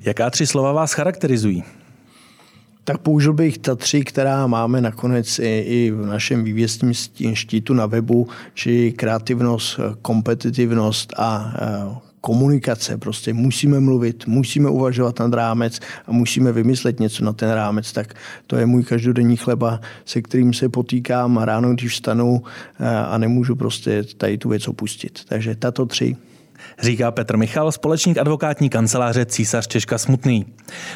Jaká tři slova vás charakterizují? Tak použil bych ta tři, která máme nakonec i, i v našem vývěstním štítu na webu, či kreativnost, kompetitivnost a komunikace. Prostě musíme mluvit, musíme uvažovat nad rámec a musíme vymyslet něco na ten rámec. Tak to je můj každodenní chleba, se kterým se potýkám ráno, když vstanu a nemůžu prostě tady tu věc opustit. Takže tato tři říká Petr Michal, společník advokátní kanceláře Císař Češka Smutný.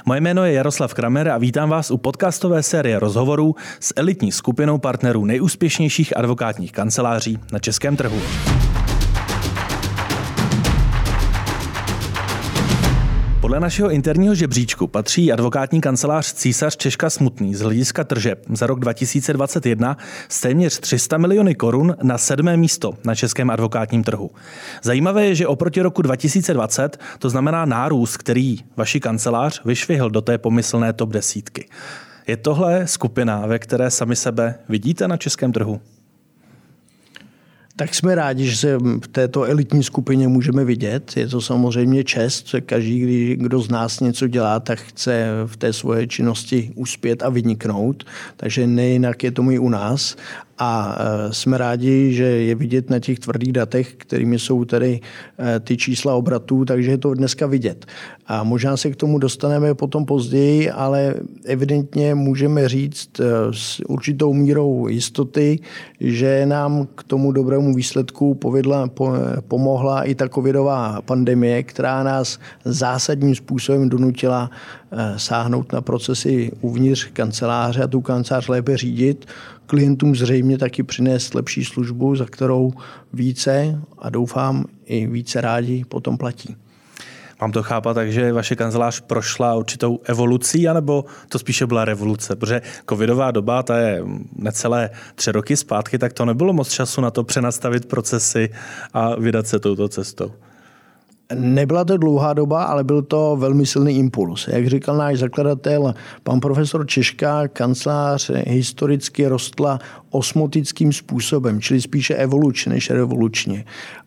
Moje jméno je Jaroslav Kramer a vítám vás u podcastové série rozhovorů s elitní skupinou partnerů nejúspěšnějších advokátních kanceláří na českém trhu. Podle našeho interního žebříčku patří advokátní kancelář Císař Češka Smutný z hlediska tržeb za rok 2021 s téměř 300 miliony korun na sedmé místo na českém advokátním trhu. Zajímavé je, že oproti roku 2020 to znamená nárůst, který vaši kancelář vyšvihl do té pomyslné top desítky. Je tohle skupina, ve které sami sebe vidíte na českém trhu? Tak jsme rádi, že se v této elitní skupině můžeme vidět. Je to samozřejmě čest. Každý, kdo z nás něco dělá, tak chce v té svoje činnosti uspět a vyniknout. Takže nejinak je tomu i u nás a e, jsme rádi, že je vidět na těch tvrdých datech, kterými jsou tedy e, ty čísla obratů, takže je to dneska vidět. A možná se k tomu dostaneme potom později, ale evidentně můžeme říct e, s určitou mírou jistoty, že nám k tomu dobrému výsledku povedla, pomohla i ta covidová pandemie, která nás zásadním způsobem donutila sáhnout na procesy uvnitř kanceláře a tu kancelář lépe řídit, klientům zřejmě taky přinést lepší službu, za kterou více a doufám i více rádi potom platí. Mám to chápat tak, že vaše kancelář prošla určitou evolucí, anebo to spíše byla revoluce? Protože covidová doba, ta je necelé tři roky zpátky, tak to nebylo moc času na to přenastavit procesy a vydat se touto cestou. Nebyla to dlouhá doba, ale byl to velmi silný impuls. Jak říkal náš zakladatel, pan profesor Češka, kancelář historicky rostla osmotickým způsobem, čili spíše evolučně než revolučně.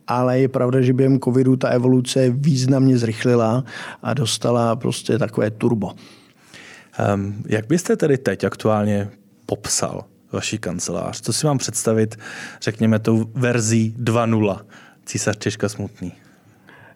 Ale je pravda, že během covidu ta evoluce významně zrychlila a dostala prostě takové turbo. Um, jak byste tedy teď aktuálně popsal vaši kancelář? Co si mám představit, řekněme, tou verzí 2.0 Císař Češka smutný?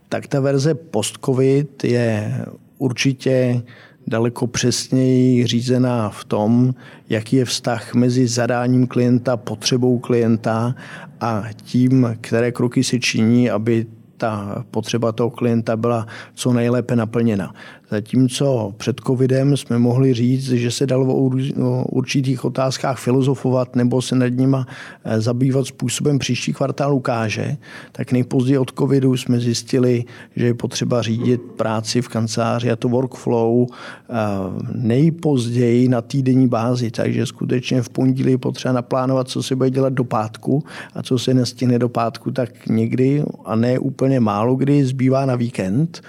Tak ta verze post-covid je určitě daleko přesněji řízená v tom, jaký je vztah mezi zadáním klienta, potřebou klienta a tím, které kroky se činí, aby ta potřeba toho klienta byla co nejlépe naplněna. Zatímco před covidem jsme mohli říct, že se dalo o určitých otázkách filozofovat nebo se nad nima eh, zabývat způsobem příští kvartál ukáže, tak nejpozději od covidu jsme zjistili, že je potřeba řídit práci v kanceláři a to workflow eh, nejpozději na týdenní bázi. Takže skutečně v pondělí je potřeba naplánovat, co se bude dělat do pátku a co se nestihne do pátku, tak někdy a ne úplně málo kdy zbývá na víkend.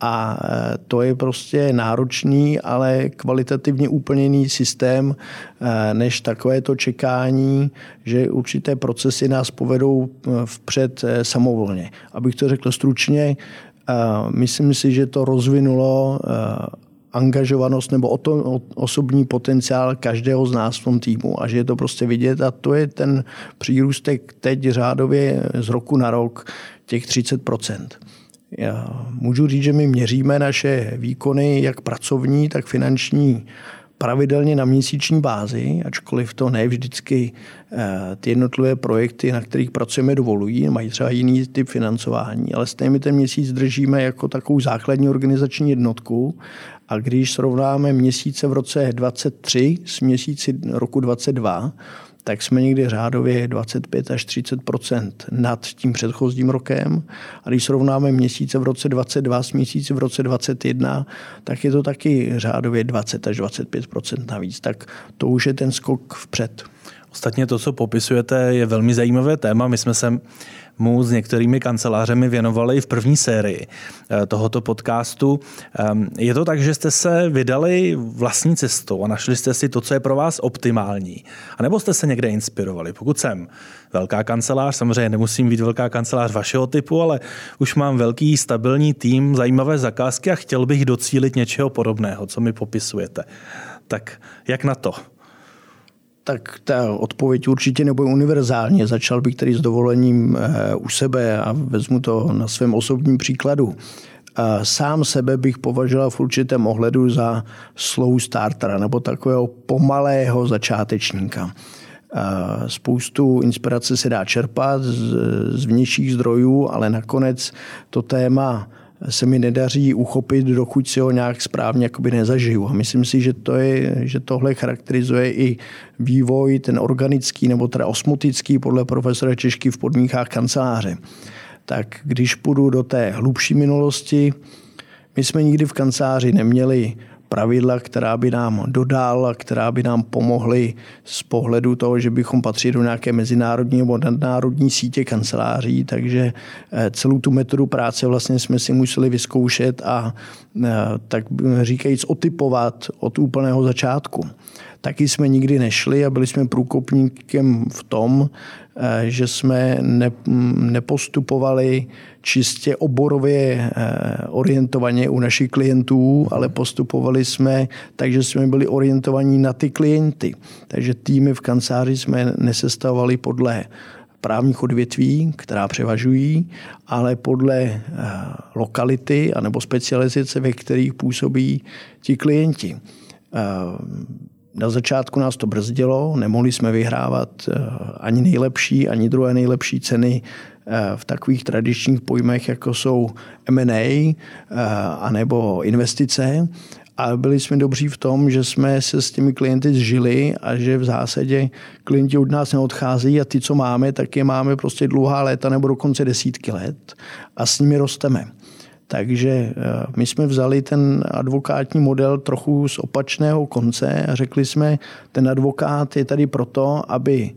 A e, to je prostě náročný, ale kvalitativně úplně jiný systém, e, než takové to čekání, že určité procesy nás povedou e, vpřed samovolně. Abych to řekl stručně, myslím si, že to rozvinulo angažovanost nebo o to, osobní potenciál každého z nás v tom týmu a že je to prostě vidět a to je ten přírůstek teď řádově z roku na rok těch 30 já můžu říct, že my měříme naše výkony, jak pracovní, tak finanční, pravidelně na měsíční bázi, ačkoliv to ne vždycky eh, ty jednotlivé projekty, na kterých pracujeme, dovolují, mají třeba jiný typ financování, ale stejně ten měsíc držíme jako takovou základní organizační jednotku. A když srovnáme měsíce v roce 23 s měsíci roku 22, tak jsme někdy řádově 25 až 30% nad tím předchozím rokem. A když srovnáme měsíce v roce 22 s měsíci v roce 21, tak je to taky řádově 20 až 25% navíc. Tak to už je ten skok vpřed. Ostatně to, co popisujete, je velmi zajímavé téma. My jsme se mu s některými kancelářemi věnovali v první sérii eh, tohoto podcastu. Ehm, je to tak, že jste se vydali vlastní cestou a našli jste si to, co je pro vás optimální? A nebo jste se někde inspirovali? Pokud jsem velká kancelář, samozřejmě nemusím být velká kancelář vašeho typu, ale už mám velký stabilní tým, zajímavé zakázky a chtěl bych docílit něčeho podobného, co mi popisujete. Tak jak na to? Tak ta odpověď určitě nebude univerzálně. Začal bych tedy s dovolením eh, u sebe a vezmu to na svém osobním příkladu. Sám sebe bych považoval v určitém ohledu za slow startera nebo takového pomalého začátečníka. Spoustu inspirace se dá čerpat z, z vnějších zdrojů, ale nakonec to téma se mi nedaří uchopit, dokud si ho nějak správně nezažiju. A myslím si, že, to je, že tohle charakterizuje i vývoj, ten organický nebo teda osmotický podle profesora Češky v podmínkách kanceláře. Tak když půjdu do té hlubší minulosti, my jsme nikdy v kanceláři neměli pravidla, která by nám dodala, která by nám pomohly z pohledu toho, že bychom patřili do nějaké mezinárodní nebo nadnárodní sítě kanceláří, takže eh, celou tu metodu práce vlastně jsme si museli vyzkoušet a eh, tak říkajíc otypovat od úplného začátku taky jsme nikdy nešli a byli jsme průkopníkem v tom, eh, že jsme ne, nepostupovali čistě oborově eh, orientovaně u našich klientů, ale postupovali jsme tak, že jsme byli orientovaní na ty klienty. Takže týmy v kanceláři jsme nesestavovali podle právních odvětví, která převažují, ale podle eh, lokality anebo specializace, ve kterých působí ti klienti. Na začátku nás to brzdilo, nemohli jsme vyhrávat eh, ani nejlepší, ani druhé nejlepší ceny eh, v takových tradičních pojmech, jako jsou M&A eh, anebo investice. A byli jsme dobří v tom, že jsme se s těmi klienty zžili a že v zásadě klienti od nás neodchází a ty, co máme, tak je máme prostě dlouhá léta nebo dokonce desítky let a s nimi rosteme. Takže eh, my jsme vzali ten advokátní model trochu z opačného konce a řekli jsme, ten advokát je tady proto, aby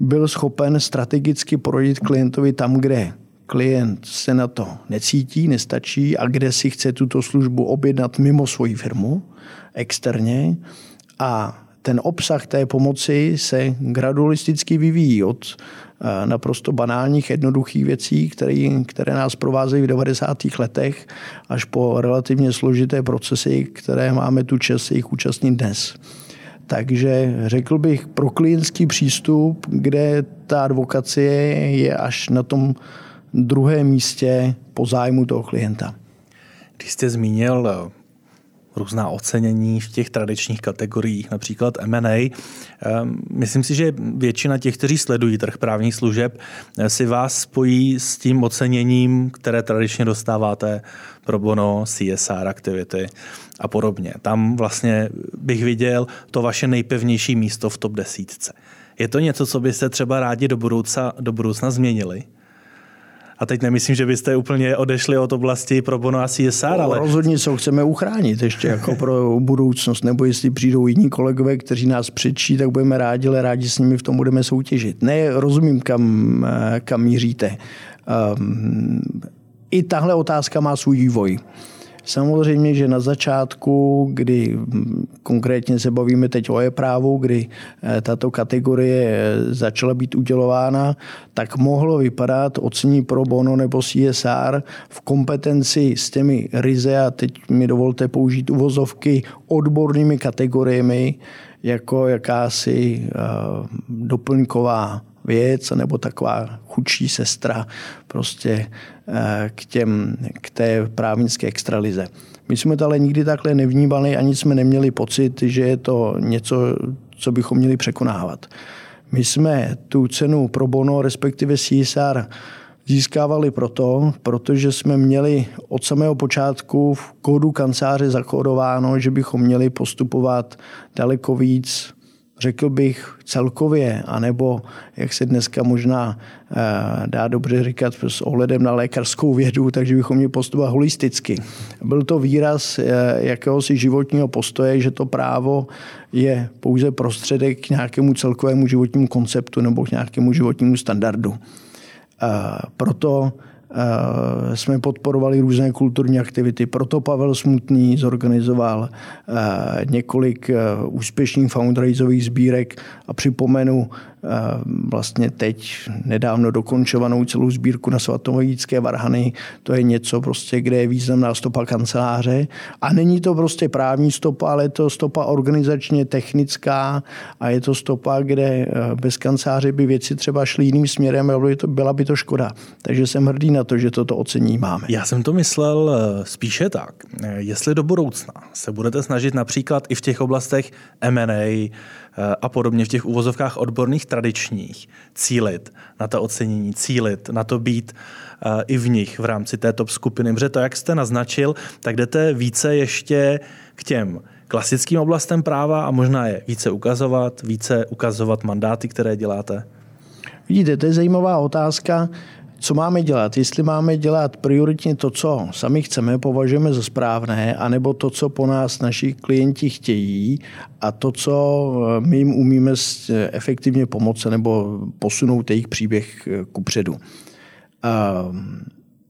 byl schopen strategicky porodit klientovi tam, kde klient se na to necítí, nestačí a kde si chce tuto službu objednat mimo svoji firmu, externě. A ten obsah té pomoci se gradualisticky vyvíjí od naprosto banálních, jednoduchých věcí, které, které nás provázejí v 90. letech, až po relativně složité procesy, které máme tu čest jejich účastnit dnes. Takže řekl bych pro klientský přístup, kde ta advokacie je až na tom druhém místě po zájmu toho klienta. Když jste zmínil různá ocenění v těch tradičních kategoriích, například M&A. Ehm, myslím si, že většina těch, kteří sledují trh právních služeb, eh, si vás spojí s tím oceněním, které tradičně dostáváte pro bono, CSR aktivity a podobně. Tam vlastně bych viděl to vaše nejpevnější místo v top desítce. Je to něco, co byste třeba rádi do budoucna, do budoucna změnili? A teď nemyslím, že byste úplně odešli od oblasti pro bono a CSR, no, ale... Rozhodně se ho chceme uchránit ještě jako pro budoucnost, nebo jestli přijdou jiní kolegové, kteří nás přečí, tak budeme rádi, ale rádi s nimi v tom budeme soutěžit. Ne, rozumím, kam, kam míříte. Um, I tahle otázka má svůj vývoj. Samozřejmě, že na začátku, kdy konkrétně se bavíme teď o e-právu, kdy eh, tato kategorie eh, začala být udělována, tak mohlo vypadat ocení pro bono nebo CSR v kompetenci s těmi ryze, a teď mi dovolte použít uvozovky, odbornými kategoriemi, jako jakási uh, doplňková věc, nebo taková chudší sestra prostě eh, k, těm, k té právnické extralize. My jsme to ale nikdy takhle nevnímali, ani jsme neměli pocit, že je to něco, co bychom měli překonávat. My jsme tu cenu pro bono, respektive CSR, získávali proto, protože jsme měli od samého počátku v kódu kanceláře zakódováno, že bychom měli postupovat daleko víc řekl bych celkově, anebo jak se dneska možná eh, dá dobře říkat s ohledem na lékařskou vědu, takže bychom měli postupovat holisticky. Byl to výraz eh, jakéhosi životního postoje, že to právo je pouze prostředek k nějakému celkovému životnímu konceptu nebo k nějakému životnímu standardu. Proto Eh, jsme podporovali různé kulturní aktivity. Proto Pavel Smutný zorganizoval eh, několik eh, úspěšných fundraisových sbírek a připomenu vlastně teď nedávno dokončovanou celou sbírku na svatovojické varhany. To je něco prostě, kde je významná stopa kanceláře. A není to prostě právní stopa, ale je to stopa organizačně technická a je to stopa, kde bez kanceláře by věci třeba šly jiným směrem a byla by to škoda. Takže jsem hrdý na to, že toto ocení máme. Já jsem to myslel eh, spíše tak. Eh, jestli do budoucna se budete snažit například i v těch oblastech M&A eh, a podobně v těch uvozovkách odborných tradičních cílit na to ocenění, cílit na to být i v nich v rámci té top skupiny. Protože to, jak jste naznačil, tak jdete více ještě k těm klasickým oblastem práva a možná je více ukazovat, více ukazovat mandáty, které děláte? Vidíte, to je zajímavá otázka co máme dělat? Jestli máme dělat prioritně to, co sami chceme, považujeme za správné, anebo to, co po nás naši klienti chtějí a to, co eh, my jim umíme efektivně pomoci nebo posunout jejich příběh eh, ku předu.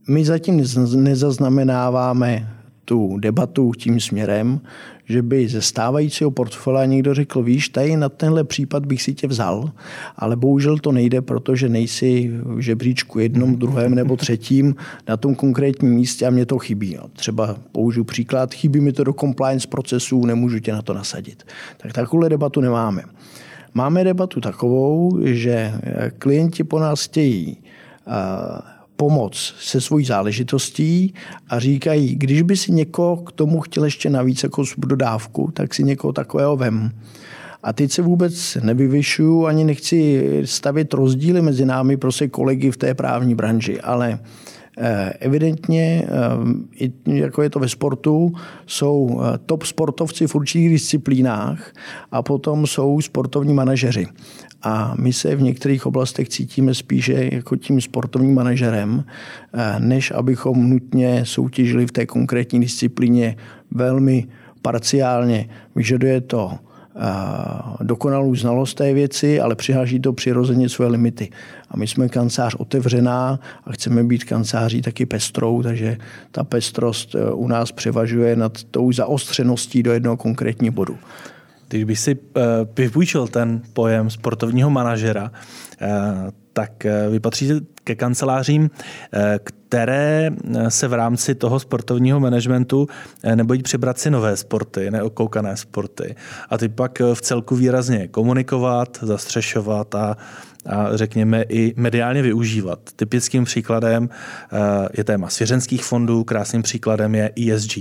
My zatím nezaznamenáváme tu debatu tím směrem, že by ze stávajícího portfolia někdo řekl, víš, tady na tenhle případ bych si tě vzal, ale bohužel to nejde, protože nejsi v žebříčku jednom, druhém nebo třetím na tom konkrétním místě a mě to chybí. Třeba použiju příklad, chybí mi to do compliance procesů, nemůžu tě na to nasadit. Tak takovou debatu nemáme. Máme debatu takovou, že klienti po nás chtějí pomoc se svojí záležitostí a říkají, když by si někoho k tomu chtěl ještě navíc jako dodávku, tak si někoho takového vem. A teď se vůbec nevyvyšuju, ani nechci stavit rozdíly mezi námi, prostě kolegy v té právní branži, ale eh, Evidentně, eh, jako je to ve sportu, jsou eh, top sportovci v určitých disciplínách a potom jsou sportovní manažeři. A my se v některých oblastech cítíme spíše jako tím sportovním manažerem, eh, než abychom nutně soutěžili v té konkrétní disciplíně velmi parciálně. Vyžaduje to eh, dokonalou znalost té věci, ale přiháží to přirozeně své limity. A my jsme kancelář otevřená a chceme být kanceláří taky pestrou, takže ta pestrost eh, u nás převažuje nad tou zaostřeností do jednoho konkrétního bodu. Když bych si uh, vypůjčil ten pojem sportovního manažera, uh, tak vy patříte ke kancelářím, které se v rámci toho sportovního managementu nebojí přibrat si nové sporty, neokoukané sporty. A ty pak v celku výrazně komunikovat, zastřešovat a, a řekněme i mediálně využívat. Typickým příkladem je téma svěřenských fondů, krásným příkladem je ESG.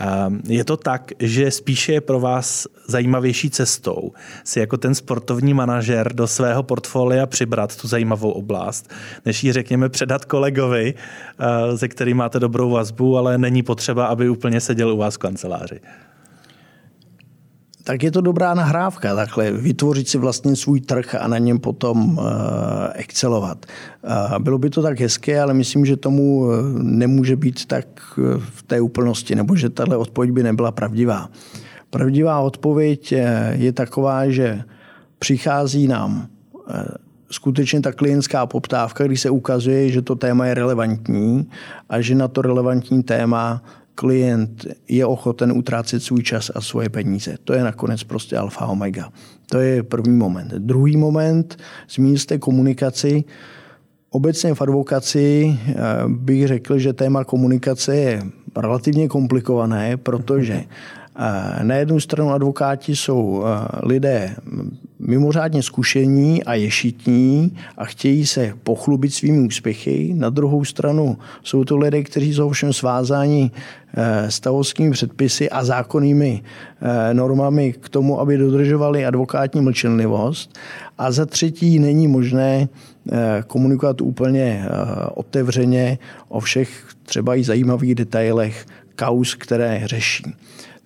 Ehm, je to tak, že spíše je pro vás zajímavější cestou si jako ten sportovní manažer do svého portfolia přibrat tu zajímavou oblast, než ji řekněme předat kolegovi, eh, se kterým máte dobrou vazbu, ale není potřeba, aby úplně seděl u vás v kanceláři tak je to dobrá nahrávka, takhle vytvořit si vlastně svůj trh a na něm potom uh, excelovat. Uh, bylo by to tak hezké, ale myslím, že tomu eh, nemůže být tak v té úplnosti, nebo že tahle odpověď by nebyla pravdivá. Pravdivá odpověď je taková, že přichází nám skutečně ta klientská poptávka, když se ukazuje, že to téma je relevantní a že na to relevantní téma klient je ochoten utrácet svůj čas a svoje peníze. To je nakonec prostě alfa omega. To je první moment. Druhý moment, zmínil jste komunikaci. Obecně v advokaci eh, bych řekl, že téma komunikace je relativně komplikované, protože na jednu stranu advokáti jsou eh, lidé mimořádně zkušení a ješitní a chtějí se pochlubit svými úspěchy. Na druhou stranu jsou to lidé, kteří jsou všem svázáni eh, stavovskými předpisy a zákonnými eh, normami k tomu, aby dodržovali advokátní mlčenlivost. A za třetí není možné komunikovat úplně otevřeně o všech třeba i zajímavých detailech kaus, které řeší.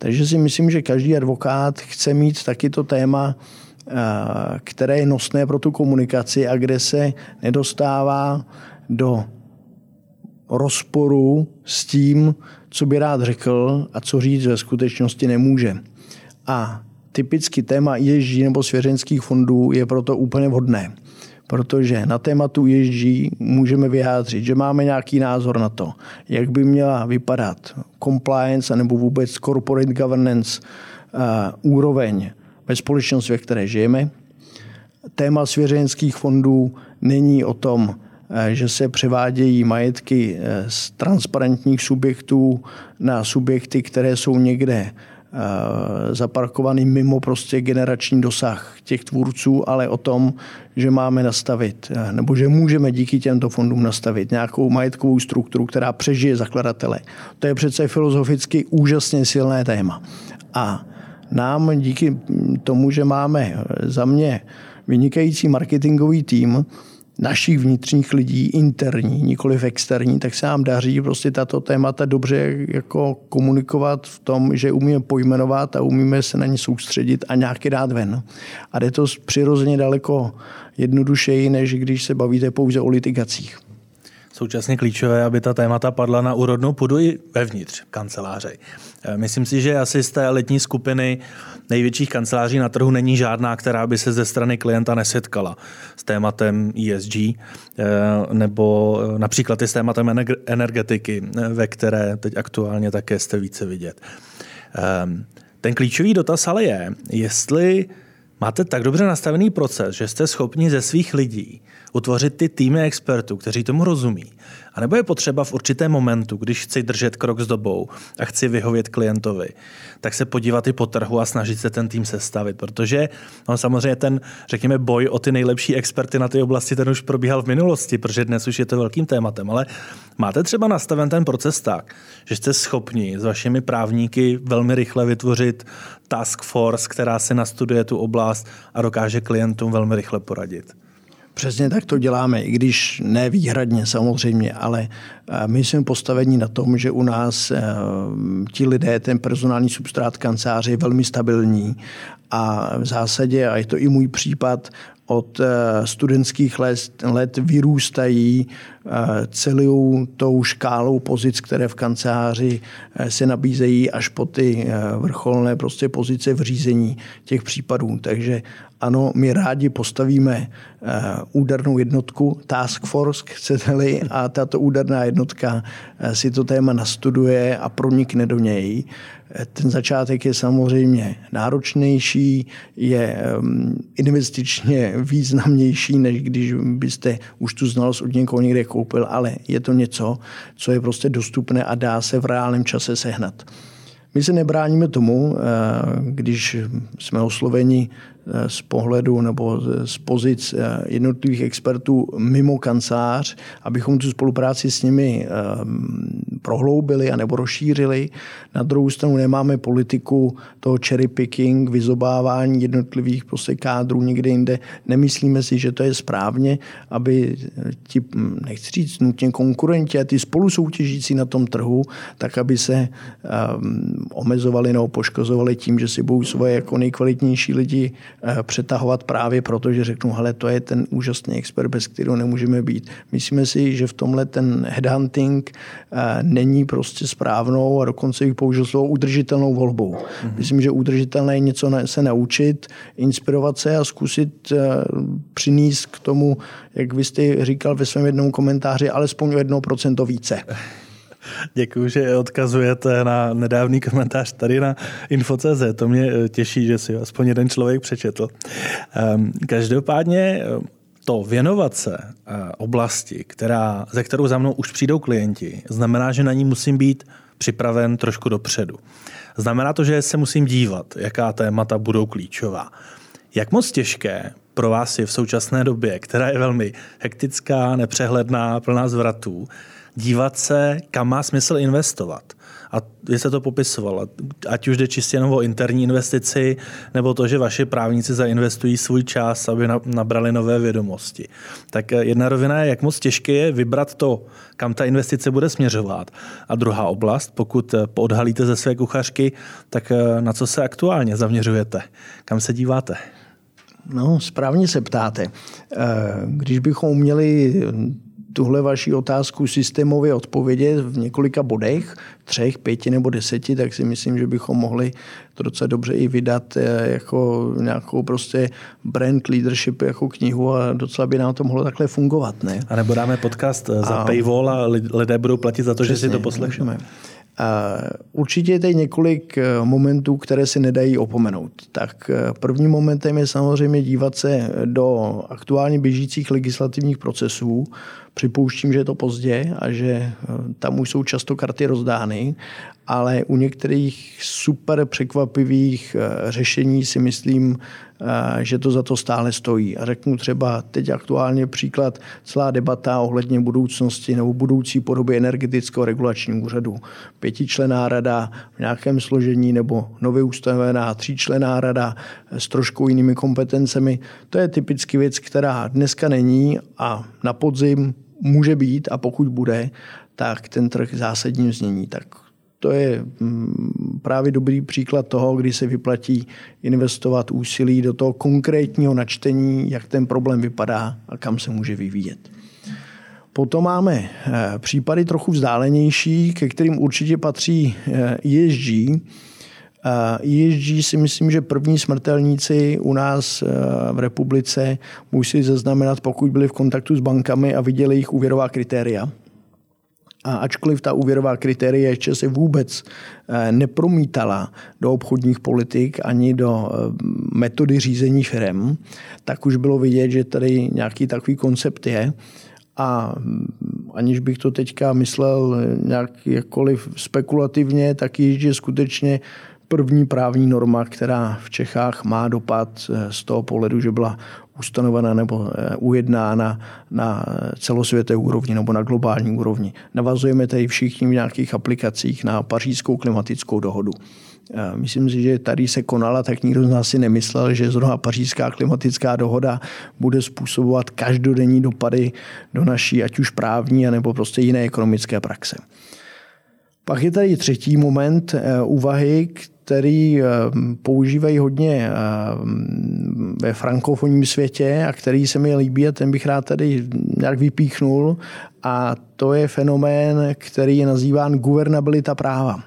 Takže si myslím, že každý advokát chce mít taky to téma které je nosné pro tu komunikaci a kde se nedostává do rozporu s tím, co by rád řekl a co říct ve skutečnosti nemůže. A typicky téma ESG nebo svěřenských fondů je proto úplně vhodné, protože na tématu ESG můžeme vyjádřit, že máme nějaký názor na to, jak by měla vypadat compliance nebo vůbec corporate governance uh, úroveň ve společnosti, ve které žijeme. Téma svěřenských fondů není o tom, Eh, že se převádějí majetky eh, z transparentních subjektů na subjekty, které jsou někde eh, zaparkovaný mimo prostě generační dosah těch tvůrců, ale o tom, že máme nastavit, nebo že můžeme díky těmto fondům nastavit nějakou majetkovou strukturu, která přežije zakladatele. To je přece filozoficky úžasně silné téma. A nám díky tomu, že máme za mě vynikající marketingový tým, našich vnitřních lidí, interní, nikoliv externí, tak se nám daří prostě tato témata dobře jako komunikovat v tom, že umíme pojmenovat a umíme se na ně soustředit a nějaký dát ven. A jde to přirozeně daleko jednodušeji, než když se bavíte pouze o litigacích současně klíčové, aby ta témata padla na úrodnou půdu i vevnitř kanceláře. Eh, myslím si, že asi z té letní skupiny největších kanceláří na trhu není žádná, která by se ze strany klienta nesetkala s tématem ESG eh, nebo eh, například i s tématem energetiky, ve které teď aktuálně také jste více vidět. Ten klíčový dotaz ale je, jestli máte tak dobře nastavený proces, že jste schopni ze svých lidí utvořit ty týmy expertů, kteří tomu rozumí. A nebo je potřeba v určitém momentu, když chci držet krok s dobou a chci vyhovět klientovi, tak se podívat i po trhu a snažit se ten tým sestavit, protože no, samozřejmě ten, řekněme, boj o ty nejlepší experty na ty oblasti, ten už probíhal v minulosti, protože dnes už je to velkým tématem, ale máte třeba nastaven ten proces tak, že jste schopni s vašimi právníky velmi rychle vytvořit task force, která se nastuduje tu oblast a dokáže klientům velmi rychle poradit. Přesně tak to děláme, i když ne výhradně samozřejmě, ale eh, my jsme postavení na tom, že u nás eh, ti lidé, ten personální substrát kanceláře je velmi stabilní a v zásadě, a je to i můj případ, od eh, studentských let, let vyrůstají celou tou škálou pozic, které v kanceláři se nabízejí až po ty vrcholné prostě pozice v řízení těch případů. Takže ano, my rádi postavíme eh, údernou jednotku, task force, chcete-li, a tato úderná jednotka eh, si to téma nastuduje a pronikne do něj. Eh, ten začátek je samozřejmě náročnější, je ehm, investičně významnější, než když byste už tu znalost od někoho někde koupil, ale je to něco, co je prostě dostupné a dá se v reálném čase sehnat. My se nebráníme tomu, když jsme osloveni z pohledu nebo z pozic eh, jednotlivých expertů mimo kancelář, abychom tu spolupráci s nimi prohloubili a nebo rozšířili. Na druhou stranu nemáme politiku toho cherry picking, vyzobávání jednotlivých prostě kádrů někde jinde. Nemyslíme si, že to je správně, aby ti, nechci říct nutně konkurenti a ty spolusoutěžící na tom trhu, tak aby se um, omezovali nebo poškozovali tím, že si budou svoje jako nejkvalitnější lidi Eh, přetahovat právě proto, že řeknu, hele, to je ten úžasný expert, bez kterého nemůžeme být. Myslíme si, že v tomhle ten headhunting eh, není prostě správnou a dokonce bych použil slovo udržitelnou volbou. Mm-hmm. Myslím, že udržitelné je něco se naučit, inspirovat se a zkusit eh, přinést k tomu, jak vy jste říkal ve svém jednom komentáři, alespoň o jedno procento více. Děkuji, že odkazujete na nedávný komentář tady na Info.cz. To mě eh, těší, že si aspoň jeden člověk přečetl. Ehm, každopádně eh, to věnovat se oblasti, která, ze kterou za mnou už přijdou klienti, znamená, že na ní musím být připraven trošku dopředu. Znamená to, že se musím dívat, jaká témata budou klíčová. Jak moc těžké pro vás je v současné době, která je velmi hektická, nepřehledná, plná zvratů, dívat se, kam má smysl investovat. A vy se to popisoval, ať už jde čistě jenom o interní investici, nebo to, že vaši právníci zainvestují svůj čas, aby nabrali nové vědomosti. Tak eh, jedna rovina je, jak moc těžké je vybrat to, kam ta investice bude směřovat. A druhá oblast, pokud eh, odhalíte ze své kuchařky, tak eh, na co se aktuálně zaměřujete? Kam se díváte? No, správně se ptáte. Když bychom měli tuhle vaši otázku systémově odpovědět v několika bodech, třech, pěti nebo deseti, tak si myslím, že bychom mohli to docela dobře i vydat eh, jako nějakou prostě brand leadership jako knihu a docela by nám to mohlo takhle fungovat. Ne? A nebo dáme podcast eh, za a, paywall a lidé budou platit za to, přesně, že si to poslechnou. Určitě je tady několik eh, momentů, které se nedají opomenout. Tak prvním momentem je samozřejmě dívat se do aktuálně běžících legislativních procesů, Připouštím, že je to pozdě a že eh, tam už jsou často karty rozdány, ale u některých super překvapivých eh, řešení si myslím, eh, že to za to stále stojí. A řeknu třeba teď aktuálně příklad celá debata ohledně budoucnosti nebo budoucí podoby energetického regulačního úřadu. Pětičlená rada v nějakém složení nebo nově ustavená tříčlená rada s trošku jinými kompetencemi. To je typicky věc, která dneska není a na podzim může být a pokud bude, tak ten trh zásadním změní. Tak to je mm, právě dobrý příklad toho, kdy se vyplatí investovat úsilí do toho konkrétního načtení, jak ten problém vypadá a kam se může vyvíjet. Potom máme eh, případy trochu vzdálenější, ke kterým určitě patří ESG. ESG si myslím, že první smrtelníci u nás eh, v republice musí zaznamenat, pokud byli v kontaktu s bankami a viděli jejich úvěrová kritéria. A ačkoliv ta úvěrová kritéria ještě se vůbec eh, nepromítala do obchodních politik ani do eh, metody řízení firm, tak už bylo vidět, že tady nějaký takový koncept je. A mm, aniž bych to teďka myslel nějak jakkoliv spekulativně, tak již je skutečně první právní norma, která v Čechách má dopad eh, z toho pohledu, že byla ustanovena nebo eh, ujednána na celosvětové úrovni nebo na globální úrovni. Navazujeme tady všichni v nějakých aplikacích na pařížskou klimatickou dohodu. Eh, myslím si, že tady se konala, tak nikdo z nás si nemyslel, že zrovna pařížská klimatická dohoda bude způsobovat každodenní dopady do naší, ať už právní, nebo prostě jiné ekonomické praxe. Pak je tady třetí moment úvahy, který eh, používají hodně eh, ve frankofonním světě a který se mi líbí a ten bych rád tady nějak vypíchnul a to je fenomén, který je nazýván guvernabilita práva.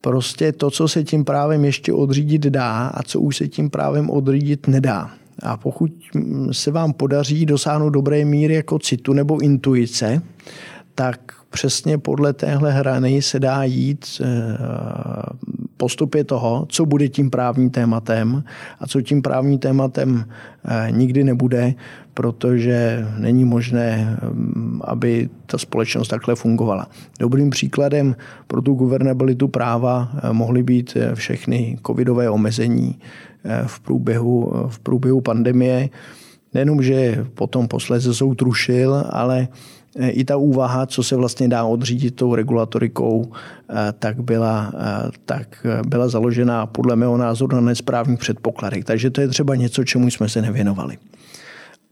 Prostě to, co se tím právem ještě odřídit dá a co už se tím právem odřídit nedá. A pokud se vám podaří dosáhnout dobré míry jako citu nebo intuice, tak přesně podle téhle hrany se dá jít eh, postupě toho, co bude tím právním tématem a co tím právním tématem eh, nikdy nebude, protože není možné, mm, aby ta společnost takhle fungovala. Dobrým příkladem pro tu guvernabilitu práva eh, mohly být všechny covidové omezení v průběhu, v průběhu pandemie. Nejenom, že potom posléze soud rušil, ale i ta úvaha, co se vlastně dá odřídit tou regulatorikou, eh, tak byla, eh, tak byla založena podle mého názoru na nesprávných předpokladech. Takže to je třeba něco, čemu jsme se nevěnovali.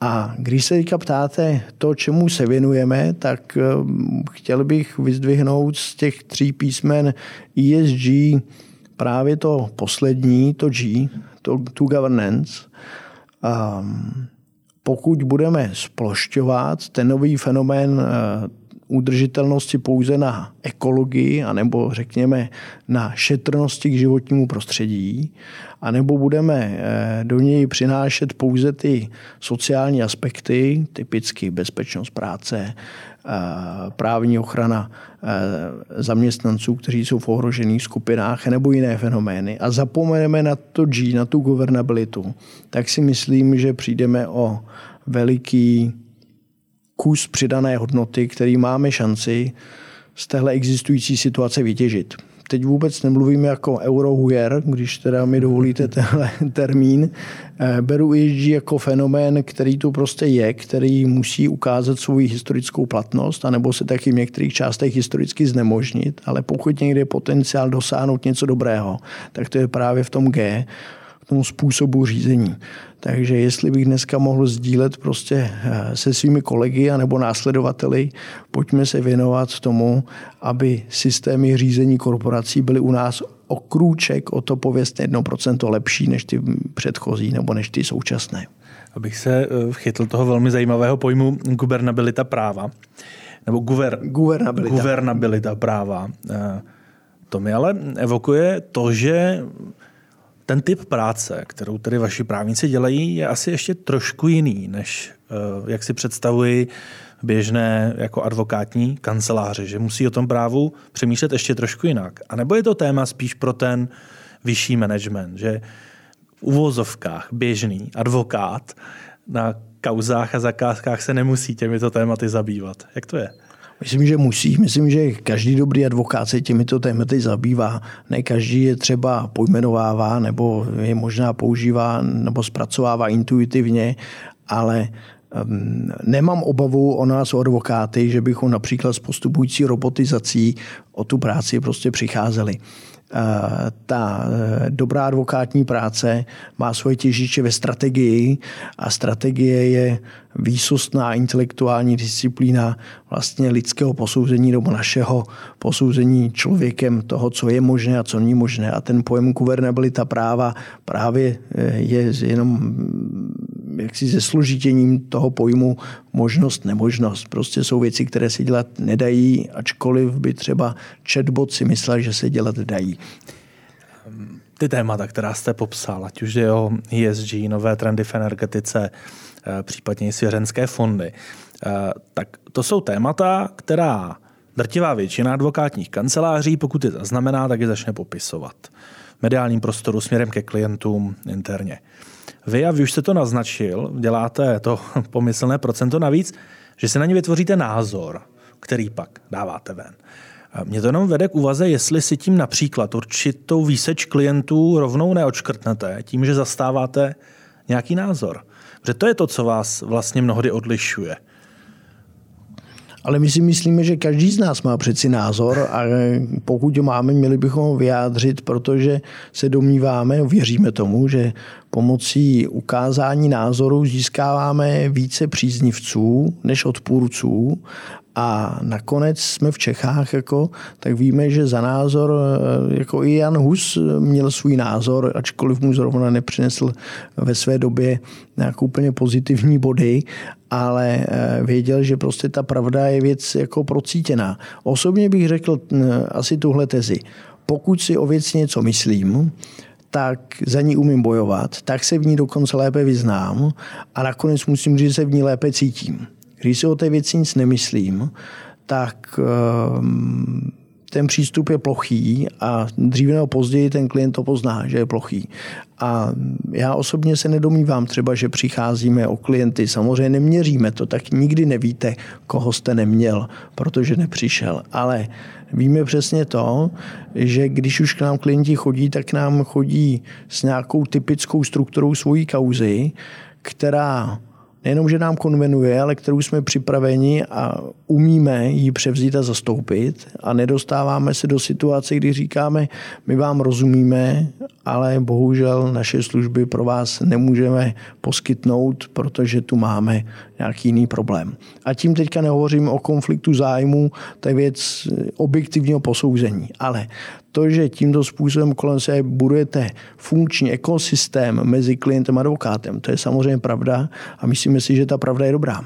A když se teďka ptáte to, čemu se věnujeme, tak chtěl bych vyzdvihnout z těch tří písmen ESG právě to poslední, to G, to, to governance. Um, pokud budeme splošťovat ten nový fenomén eh, udržitelnosti pouze na ekologii, anebo řekněme na šetrnosti k životnímu prostředí, anebo budeme eh, do něj přinášet pouze ty sociální aspekty, typicky bezpečnost práce, právní ochrana zaměstnanců, kteří jsou v ohrožených skupinách, nebo jiné fenomény a zapomeneme na to G, na tu governabilitu, tak si myslím, že přijdeme o veliký kus přidané hodnoty, který máme šanci z téhle existující situace vytěžit. Teď vůbec nemluvím jako eurohujer, když teda mi dovolíte tenhle termín. Eh, beru ESG jako fenomén, který tu prostě je, který musí ukázat svou historickou platnost, anebo se taky v některých částech historicky znemožnit, ale pokud někde je potenciál dosáhnout něco dobrého, tak to je právě v tom G, tomu způsobu řízení. Takže jestli bych dneska mohl sdílet prostě eh, se svými kolegy anebo následovateli, pojďme se věnovat tomu, aby systémy řízení korporací byly u nás o krůček, o to pověstně 1% lepší než ty předchozí nebo než ty současné. Abych se eh, chytl toho velmi zajímavého pojmu gubernabilita práva, nebo guver, guvernabilita. guvernabilita práva. Eh, to mi ale evokuje to, že ten typ práce, kterou tedy vaši právníci dělají, je asi ještě trošku jiný, než eh, jak si představuji běžné jako advokátní kanceláře, že musí o tom právu přemýšlet ještě trošku jinak. A nebo je to téma spíš pro ten vyšší management, že v uvozovkách běžný advokát na kauzách a zakázkách se nemusí těmito tématy zabývat. Jak to je? Myslím, že musí. Myslím, že každý dobrý advokát se těmito tématy zabývá. Ne každý je třeba pojmenovává nebo je možná používá nebo zpracovává intuitivně, ale um, nemám obavu o nás, o advokáty, že bychom například s postupující robotizací o tu práci prostě přicházeli. Eh, ta eh, dobrá advokátní práce má svoje těžiště ve strategii a strategie je výsostná intelektuální disciplína vlastně lidského posouzení nebo našeho posouzení člověkem toho, co je možné a co není možné. A ten pojem guvernabilita práva právě eh, je jenom jaksi se složitěním toho pojmu možnost, nemožnost. Prostě jsou věci, které se dělat nedají, ačkoliv by třeba chatbot si myslel, že se dělat dají. Ty témata, která jste popsal, ať už je o ESG, nové trendy v energetice, eh, případně i svěřenské fondy, eh, tak to jsou témata, která drtivá většina advokátních kanceláří, pokud je zaznamená, tak je začne popisovat v mediálním prostoru směrem ke klientům interně. Vy, a vy už jste to naznačil, děláte to pomyslné procento navíc, že si na ně vytvoříte názor, který pak dáváte ven. Mě to jenom vede k úvaze, jestli si tím například určitou výseč klientů rovnou neočkrtnete, tím, že zastáváte nějaký názor. Protože to je to, co vás vlastně mnohdy odlišuje. Ale my si myslíme, že každý z nás má přeci názor a pokud ho máme, měli bychom ho vyjádřit, protože se domníváme, věříme tomu, že pomocí ukázání názoru získáváme více příznivců než odpůrců a nakonec jsme v Čechách, jako, tak víme, že za názor, eh, jako i Jan Hus měl svůj názor, ačkoliv mu zrovna nepřinesl ve své době nějak úplně pozitivní body, ale eh, věděl, že prostě ta pravda je věc jako procítěná. Osobně bych řekl asi tuhle tezi. Pokud si o věci něco myslím, tak za ní umím bojovat, tak se v ní dokonce lépe vyznám a nakonec musím říct, že se v ní lépe cítím. Když si o té věci nic nemyslím, tak ehm, ten přístup je plochý a dříve nebo později ten klient to pozná, že je plochý. A já osobně se nedomývám třeba, že přicházíme o klienty. Samozřejmě neměříme to, tak nikdy nevíte, koho jste neměl, protože nepřišel. Ale víme přesně to, že když už k nám klienti chodí, tak k nám chodí s nějakou typickou strukturou svojí kauzy, která nejenom, že nám konvenuje, ale kterou jsme připraveni a umíme ji převzít a zastoupit a nedostáváme se do situace, kdy říkáme, my vám rozumíme, ale bohužel naše služby pro vás nemůžeme poskytnout, protože tu máme nějaký jiný problém. A tím teďka nehovořím o konfliktu zájmu, to je věc objektivního posouzení, ale to, že tímto způsobem kolem se budujete funkční ekosystém mezi klientem a advokátem, to je samozřejmě pravda a myslíme si, že ta pravda je dobrá.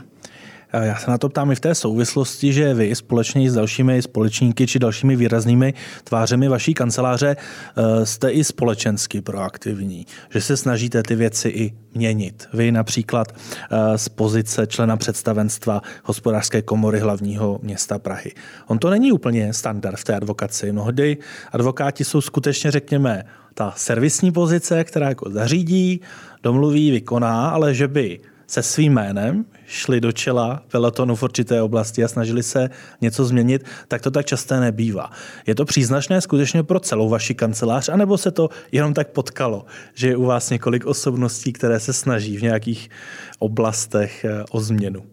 Já se na to ptám i v té souvislosti, že vy společně s dalšími společníky či dalšími výraznými tvářemi vaší kanceláře eh, jste i společensky proaktivní, že se snažíte ty věci i měnit. Vy například eh, z pozice člena představenstva hospodářské komory hlavního města Prahy. On to není úplně standard v té advokaci. Mnohdy advokáti jsou skutečně, řekněme, ta servisní pozice, která jako zařídí, domluví, vykoná, ale že by se svým jménem šli do čela pelotonu v určité oblasti a snažili se něco změnit, tak to tak časté nebývá. Je to příznačné skutečně pro celou vaši kancelář, anebo se to jenom tak potkalo, že je u vás několik osobností, které se snaží v nějakých oblastech eh, o změnu?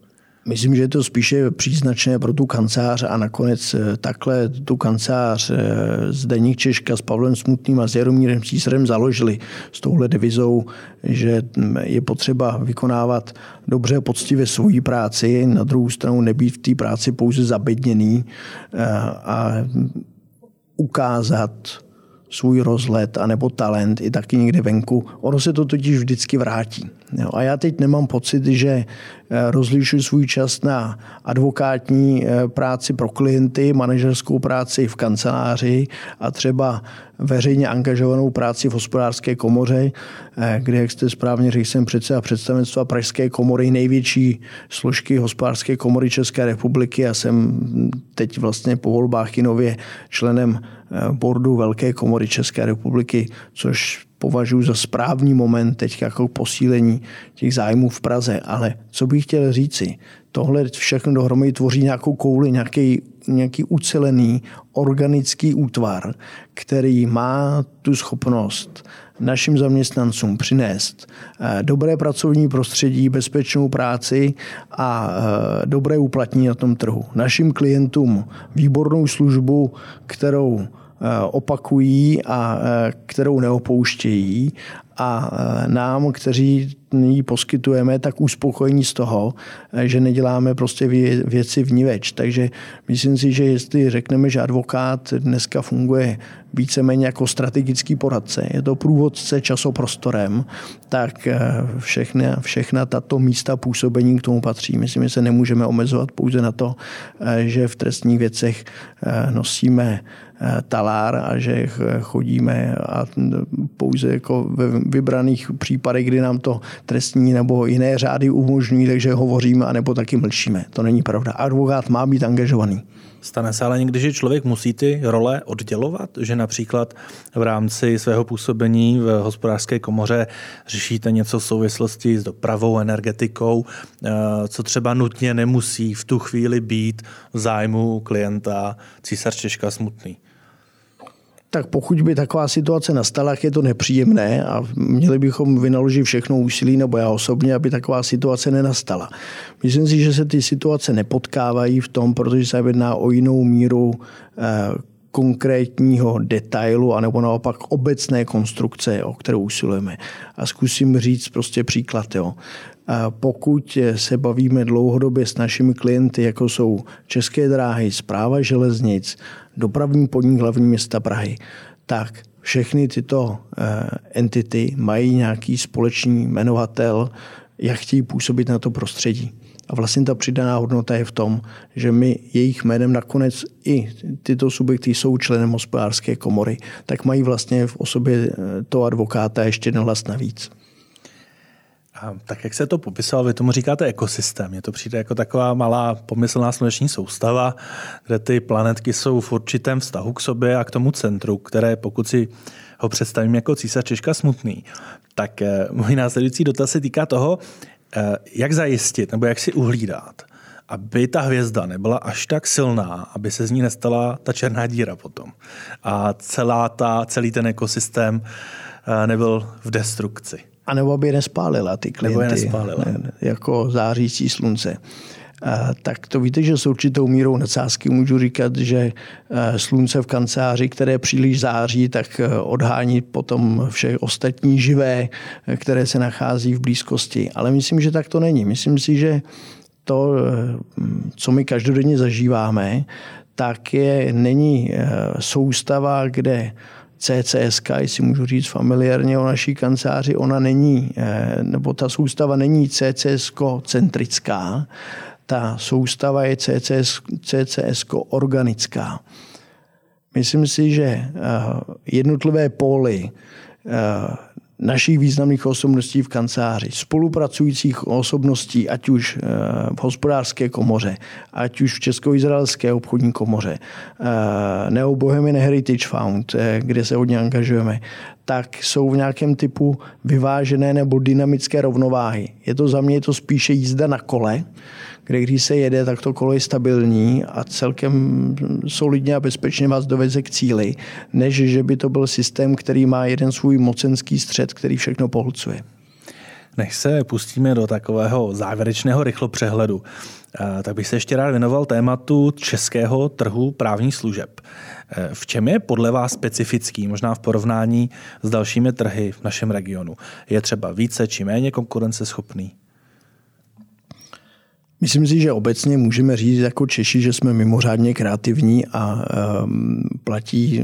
Myslím, že je to spíše příznačné pro tu kancelář a nakonec eh, takhle tu kancelář eh, Zdeník Češka s Pavlem Smutným a s Jaromírem Císarem založili s touhle devizou, že hm, je potřeba vykonávat dobře a poctivě svoji práci, na druhou stranu nebýt v té práci pouze zabedněný eh, a ukázat svůj rozhled anebo talent i taky někde venku. Ono se to totiž vždycky vrátí. Jo, a já teď nemám pocit, že eh, rozlišuji svůj čas na advokátní eh, práci pro klienty, manažerskou práci v kanceláři a třeba veřejně angažovanou práci v hospodářské komoře, eh, kde, jak jste správně řekl, jsem předseda představenstva Pražské komory, největší složky hospodářské komory České republiky a jsem teď vlastně po volbách i nově členem bordu Velké komory České republiky, což považuji za správný moment teď jako posílení těch zájmů v Praze. Ale co bych chtěl říci, tohle všechno dohromady tvoří nějakou kouli, nějaký, nějaký ucelený organický útvar, který má tu schopnost našim zaměstnancům přinést eh, dobré pracovní prostředí, bezpečnou práci a eh, dobré uplatnění na tom trhu. Našim klientům výbornou službu, kterou opakují a eh, kterou neopouštějí a eh, nám, kteří ji poskytujeme, tak uspokojení z toho, že neděláme prostě věci v več. Takže myslím si, že jestli řekneme, že advokát dneska funguje víceméně jako strategický poradce, je to průvodce časoprostorem, tak všechna, všechna tato místa působení k tomu patří. Myslím, že se nemůžeme omezovat pouze na to, že v trestních věcech nosíme talár a že chodíme a pouze jako ve vybraných případech, kdy nám to trestní nebo jiné řády umožňují, takže hovoříme a nebo taky mlčíme. To není pravda. Advokát má být angažovaný. Stane se ale někdy, že člověk musí ty role oddělovat, že například v rámci svého působení v hospodářské komoře řešíte něco v souvislosti s dopravou, energetikou, eh, co třeba nutně nemusí v tu chvíli být v zájmu klienta císař Češka smutný tak pokud by taková situace nastala, je to nepříjemné a měli bychom vynaložit všechno úsilí, nebo já osobně, aby taková situace nenastala. Myslím si, že se ty situace nepotkávají v tom, protože se jedná o jinou míru eh, konkrétního detailu, anebo naopak obecné konstrukce, o kterou usilujeme. A zkusím říct prostě příklad. Jo. Pokud se bavíme dlouhodobě s našimi klienty, jako jsou České dráhy, zpráva železnic, dopravní podnik hlavní města Prahy, tak všechny tyto eh, entity mají nějaký společný jmenovatel, jak chtějí působit na to prostředí. A vlastně ta přidaná hodnota je v tom, že my jejich jménem nakonec i tyto subjekty jsou členem hospodářské komory, tak mají vlastně v osobě eh, toho advokáta ještě jeden hlas navíc. A tak jak se to popisoval, vy tomu říkáte ekosystém. Je to přijde jako taková malá pomyslná sluneční soustava, kde ty planetky jsou v určitém vztahu k sobě a k tomu centru, které pokud si ho představím jako císař Češka smutný, tak eh, můj následující dotaz se týká toho, eh, jak zajistit nebo jak si uhlídat, aby ta hvězda nebyla až tak silná, aby se z ní nestala ta černá díra potom. A celá ta, celý ten ekosystém eh, nebyl v destrukci. A nebo aby je nespálila ty klienty. Nebo je nespálila. Jako zářící slunce. tak to víte, že s určitou mírou nadsázky můžu říkat, že slunce v kanceláři, které příliš září, tak odhání potom vše ostatní živé, které se nachází v blízkosti. Ale myslím, že tak to není. Myslím si, že to, co my každodenně zažíváme, tak je, není soustava, kde CCSK, jestli můžu říct familiárně o naší kanceláři, ona není, eh, nebo ta soustava není CCSK-centrická, ta soustava je CCS, CCSK-organická. Myslím si, že eh, jednotlivé póly eh, našich významných osobností v kanceláři, spolupracujících osobností, ať už eh, v hospodářské komoře, ať už v Česko-izraelské obchodní komoře, eh, nebo Bohemian Heritage Fund, eh, kde se hodně angažujeme, tak jsou v nějakém typu vyvážené nebo dynamické rovnováhy. Je to za mě je to spíše jízda na kole, kde když se jede, tak to kolo je stabilní a celkem solidně a bezpečně vás doveze k cíli, než že by to byl systém, který má jeden svůj mocenský střed, který všechno pohlcuje. Než se pustíme do takového závěrečného rychlo přehledu, Tak bych se ještě rád věnoval tématu českého trhu právních služeb. V čem je podle vás specifický, možná v porovnání s dalšími trhy v našem regionu? Je třeba více či méně konkurenceschopný? Myslím si, že obecně můžeme říct jako Češi, že jsme mimořádně kreativní a um, platí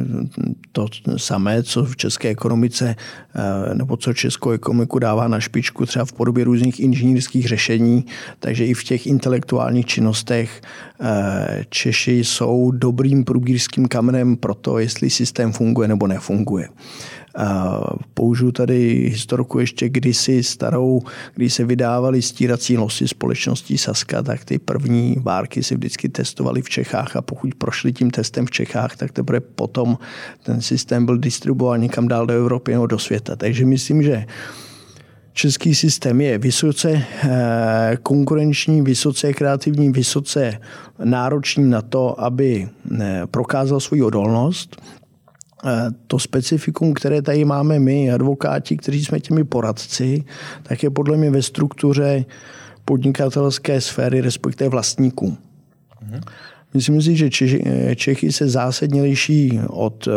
to samé, co v české ekonomice uh, nebo co českou ekonomiku dává na špičku třeba v podobě různých inženýrských řešení, takže i v těch intelektuálních činnostech uh, Češi jsou dobrým průbířským kamenem pro to, jestli systém funguje nebo nefunguje. Použiju tady historku ještě kdysi starou, kdy se vydávaly stírací losy společností Saska, tak ty první várky si vždycky testovali v Čechách a pokud prošli tím testem v Čechách, tak teprve potom ten systém byl distribuován někam dál do Evropy nebo do světa. Takže myslím, že Český systém je vysoce eh, konkurenční, vysoce kreativní, vysoce náročný na to, aby eh, prokázal svoji odolnost. Eh, to specifikum, které tady máme my, advokáti, kteří jsme těmi poradci, tak je podle mě ve struktuře podnikatelské sféry, respektive vlastníků. Mhm. Myslím si, že Čechy se zásadně liší od eh,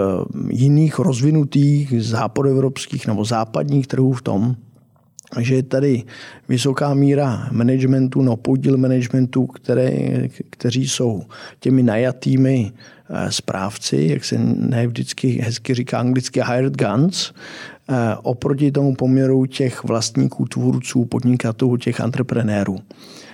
jiných rozvinutých západoevropských nebo západních trhů v tom, že je tady vysoká míra managementu, no podíl managementu, které, kteří jsou těmi najatými Eh, správci, jak se ne vždycky hezky říká anglicky hired guns, eh, oproti tomu poměru těch vlastníků, tvůrců, podnikatelů, těch entreprenérů.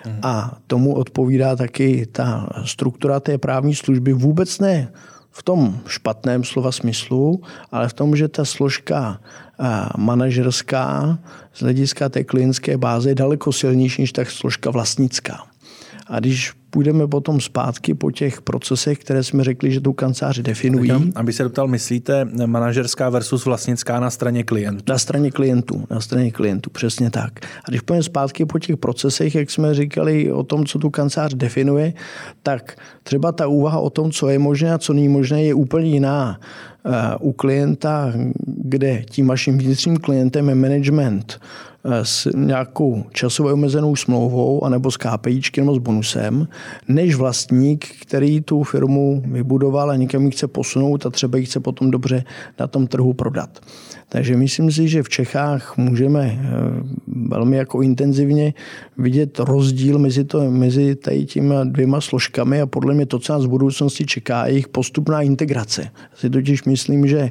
Hmm. A tomu odpovídá taky ta struktura té právní služby vůbec ne v tom špatném slova smyslu, ale v tom, že ta složka manažerská z hlediska té klientské báze je daleko silnější než ta složka vlastnická. A když půjdeme potom zpátky po těch procesech, které jsme řekli, že tu kanceláři definují. Aby se doptal, myslíte manažerská versus vlastnická na straně klientů? Na straně klientů, na straně klientů, přesně tak. A když půjdeme zpátky po těch procesech, jak jsme říkali o tom, co tu kancelář definuje, tak třeba ta úvaha o tom, co je možné a co není možné, je úplně jiná eh, u klienta, kde tím vaším vnitřním klientem je management s nějakou časově omezenou smlouvou anebo s KPIčkem nebo s bonusem, než vlastník, který tu firmu vybudoval a někam ji chce posunout a třeba ji chce potom dobře na tom trhu prodat. Takže myslím si, že v Čechách můžeme eh, velmi jako intenzivně vidět rozdíl mezi, to, mezi tady těmi dvěma složkami a podle mě to, co nás v budoucnosti čeká, je jejich postupná integrace. Si totiž myslím, že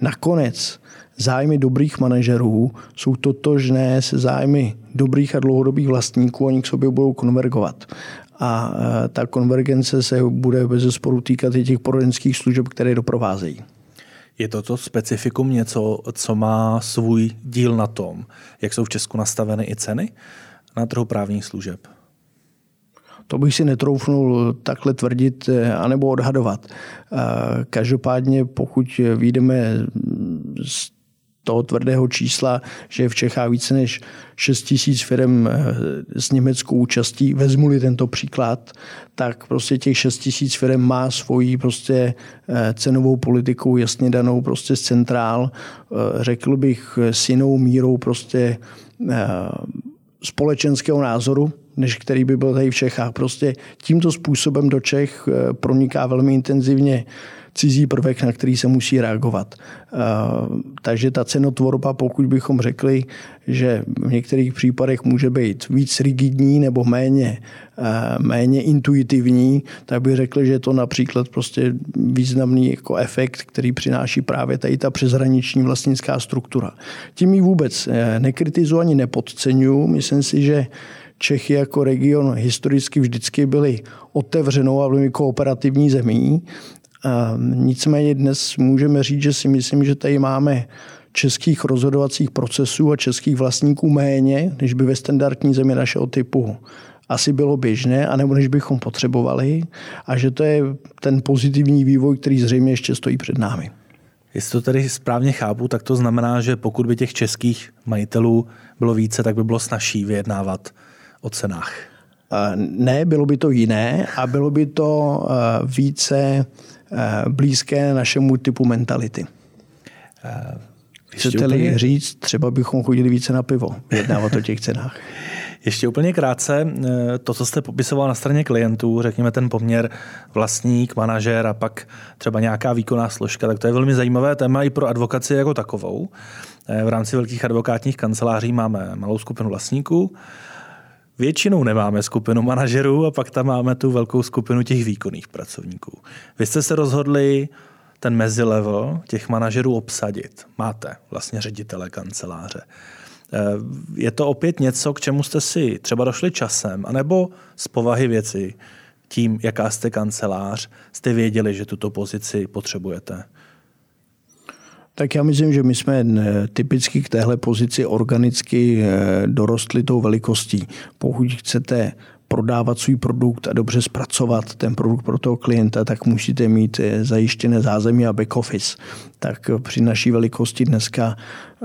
nakonec zájmy dobrých manažerů jsou totožné se zájmy dobrých a dlouhodobých vlastníků, oni k sobě budou konvergovat. A e, ta konvergence se bude bez sporu týkat i těch poradenských služeb, které doprovázejí. Je toto specifikum něco, co má svůj díl na tom, jak jsou v Česku nastaveny i ceny na trhu právních služeb? To bych si netroufnul takhle tvrdit e, anebo odhadovat. E, každopádně, pokud vyjdeme z toho tvrdého čísla, že je v Čechách více než 6 tisíc firm eh, s německou účastí, vezmu-li tento příklad, tak prostě těch 6 tisíc firm má svoji prostě eh, cenovou politiku jasně danou prostě z centrál, eh, řekl bych s jinou mírou prostě společenského názoru, než který by byl tady v Čechách. Prostě tímto způsobem do Čech proniká velmi intenzivně cizí prvek, na který se musí reagovat. Eh, takže ta cenotvorba, pokud bychom řekli, že v některých případech může být víc rigidní nebo méně, eh, méně intuitivní, tak bych řekl, že je to například prostě významný jako efekt, který přináší právě tady ta přeshraniční vlastnická struktura. Tím ji vůbec eh, nekritizuji ani nepodceňuji. Myslím si, že Čechy jako region historicky vždycky byly otevřenou a velmi kooperativní zemí. Nicméně dnes můžeme říct, že si myslím, že tady máme českých rozhodovacích procesů a českých vlastníků méně, než by ve standardní zemi našeho typu asi bylo běžné, anebo než bychom potřebovali a že to je ten pozitivní vývoj, který zřejmě ještě stojí před námi. Jestli to tedy správně chápu, tak to znamená, že pokud by těch českých majitelů bylo více, tak by bylo snažší vyjednávat o cenách. Ne, bylo by to jiné a bylo by to více Eh, blízké našemu typu mentality. Eh, Chcete-li úplně... říct, třeba bychom chodili více na pivo, vyjednávat o těch cenách. Ještě úplně krátce, eh, to, co jste popisoval na straně klientů, řekněme ten poměr vlastník, manažer a pak třeba nějaká výkonná složka, tak to je velmi zajímavé téma i pro advokaci jako takovou. Eh, v rámci velkých advokátních kanceláří máme malou skupinu vlastníků, Většinou nemáme skupinu manažerů a pak tam máme tu velkou skupinu těch výkonných pracovníků. Vy jste se rozhodli ten mezilevel těch manažerů obsadit. Máte vlastně ředitele kanceláře. Eh, je to opět něco, k čemu jste si třeba došli časem, anebo z povahy věci, tím, jaká jste kancelář, jste věděli, že tuto pozici potřebujete? Tak já myslím, že my jsme eh, typicky k téhle pozici organicky eh, dorostli tou velikostí. Pokud chcete prodávat svůj produkt a dobře zpracovat ten produkt pro toho klienta, tak musíte mít zajištěné zázemí a back office. Tak při naší velikosti dneska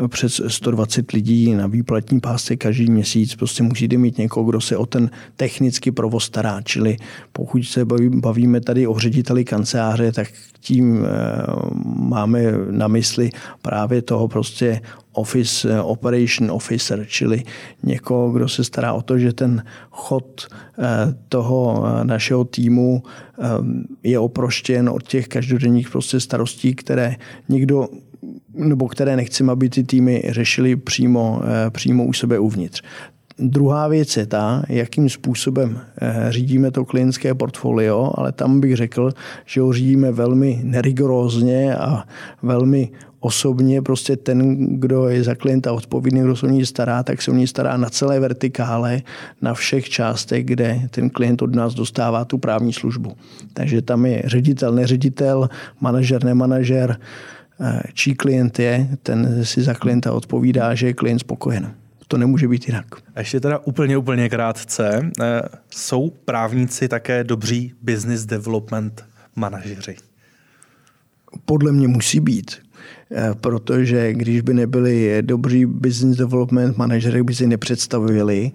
přes 120 lidí na výplatní pásce každý měsíc. Prostě musíte mít někoho, kdo se o ten technický provoz stará. Čili pokud se bavíme tady o řediteli kanceláře, tak tím eh, máme na mysli právě toho prostě Office eh, Operation Officer, čili někoho, kdo se stará o to, že ten chod eh, toho našeho týmu je oproštěn od těch každodenních prostě starostí, které nikdo nebo které nechceme, aby ty týmy řešili přímo, eh, přímo u sebe uvnitř. Druhá věc je ta, jakým způsobem eh, řídíme to klientské portfolio, ale tam bych řekl, že ho řídíme velmi nerigorózně a velmi osobně. Prostě ten, kdo je za klienta odpovědný, kdo se o ní stará, tak se o ní stará na celé vertikále, na všech částech, kde ten klient od nás dostává tu právní službu. Takže tam je ředitel, neředitel, manažer, nemanažer, Eh, čí klient je, ten si za klienta odpovídá, že je klient spokojen. To nemůže být jinak. A ještě teda úplně, úplně krátce. Eh, jsou právníci také dobří business development manažeři? Podle mě musí být. Eh, protože když by nebyli dobří business development manažery, by si nepředstavili,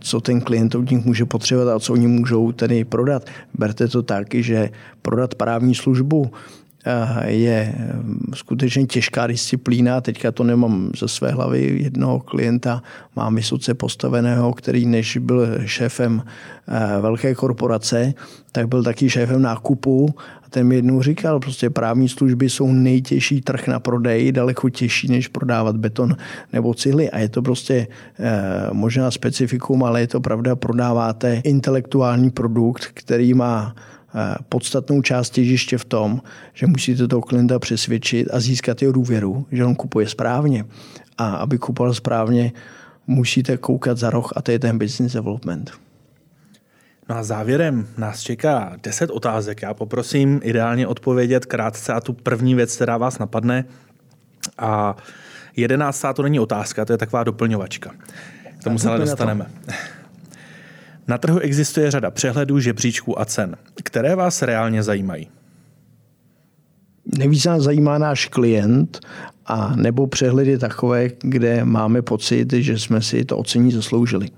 co ten klient od nich může potřebovat a co oni můžou tedy prodat. Berte to tak, že prodat právní službu je skutečně těžká disciplína. Teďka to nemám ze své hlavy. Jednoho klienta mám vysoce postaveného, který než byl šéfem eh, velké korporace, tak byl taky šéfem nákupu a ten mi jednou říkal, prostě právní služby jsou nejtěžší trh na prodej, daleko těžší, než prodávat beton nebo cihly. A je to prostě eh, možná specifikum, ale je to pravda, prodáváte intelektuální produkt, který má podstatnou část těžiště v tom, že musíte toho klienta přesvědčit a získat jeho důvěru, že on kupuje správně. A aby kupoval správně, musíte koukat za roh a to je ten business development. No a závěrem nás čeká 10 otázek. Já poprosím ideálně odpovědět krátce a tu první věc, která vás napadne. A jedenáctá to není otázka, to je taková doplňovačka. K tomu se ale dostaneme. Na trhu existuje řada přehledů, žebříčků a cen. Které vás reálně zajímají? Nejvíc nás zajímá náš klient a nebo přehledy takové, kde máme pocit, že jsme si to ocení zasloužili.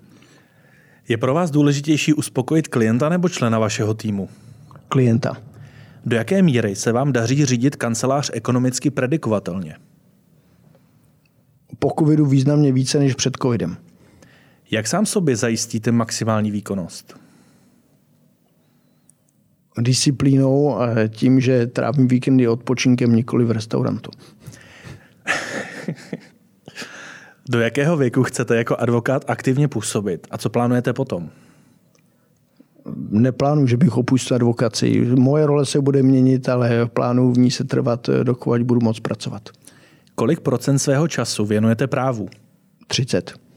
Je pro vás důležitější uspokojit klienta nebo člena vašeho týmu? Klienta. Do jaké míry se vám daří řídit kancelář ekonomicky predikovatelně? Po covidu významně více než před covidem. Jak sám sobě zajistíte maximální výkonnost? Disciplínou a tím, že trávím víkendy odpočinkem nikoli v restaurantu. Do jakého věku chcete jako advokát aktivně působit a co plánujete potom? Neplánuji, že bych opustil advokaci. Moje role se bude měnit, ale plánuji v ní se trvat, dokud budu moct pracovat. Kolik procent svého času věnujete právu? 30.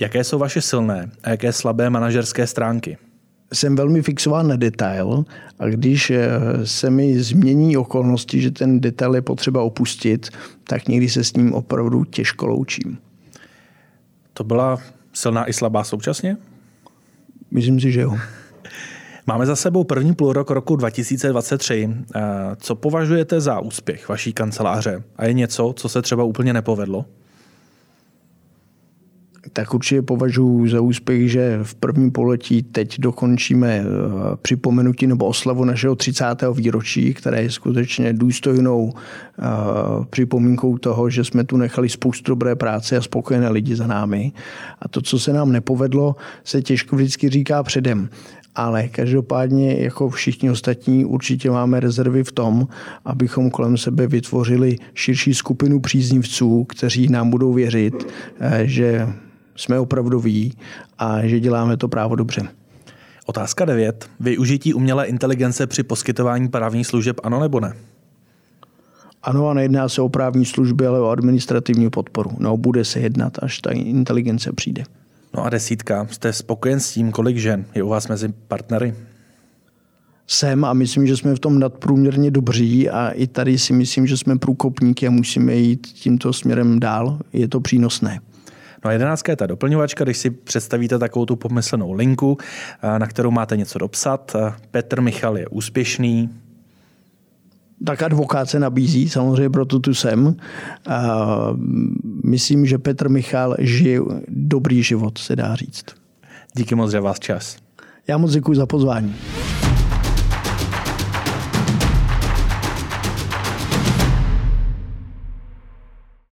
Jaké jsou vaše silné a jaké slabé manažerské stránky? Jsem velmi fixován na detail a když eh, se mi změní okolnosti, že ten detail je potřeba opustit, tak někdy se s ním opravdu těžko loučím. To byla silná i slabá současně? Myslím si, že jo. Máme za sebou první půlrok roku 2023. Eh, co považujete za úspěch vaší kanceláře? A je něco, co se třeba úplně nepovedlo? Tak určitě považuji za úspěch, že v prvním poletí teď dokončíme eh, připomenutí nebo oslavu našeho 30. výročí, které je skutečně důstojnou eh, připomínkou toho, že jsme tu nechali spoustu dobré práce a spokojené lidi za námi. A to, co se nám nepovedlo, se těžko vždycky říká předem. Ale každopádně, jako všichni ostatní, určitě máme rezervy v tom, abychom kolem sebe vytvořili širší skupinu příznivců, kteří nám budou věřit, eh, že jsme opravdoví a že děláme to právo dobře. Otázka 9. Využití umělé inteligence při poskytování právních služeb ano nebo ne? Ano a nejedná se o právní služby, ale o administrativní podporu. No, bude se jednat, až ta inteligence přijde. No a desítka. Jste spokojen s tím, kolik žen je u vás mezi partnery? Jsem a myslím, že jsme v tom nadprůměrně dobří a i tady si myslím, že jsme průkopníky a musíme jít tímto směrem dál. Je to přínosné. No a jedenáctka je ta doplňovačka, když si představíte takovou tu pomyslenou linku, na kterou máte něco dopsat. Petr Michal je úspěšný, tak advokát se nabízí, samozřejmě proto tu jsem. myslím, že Petr Michal žije dobrý život, se dá říct. Díky moc za vás čas. Já moc děkuji za pozvání.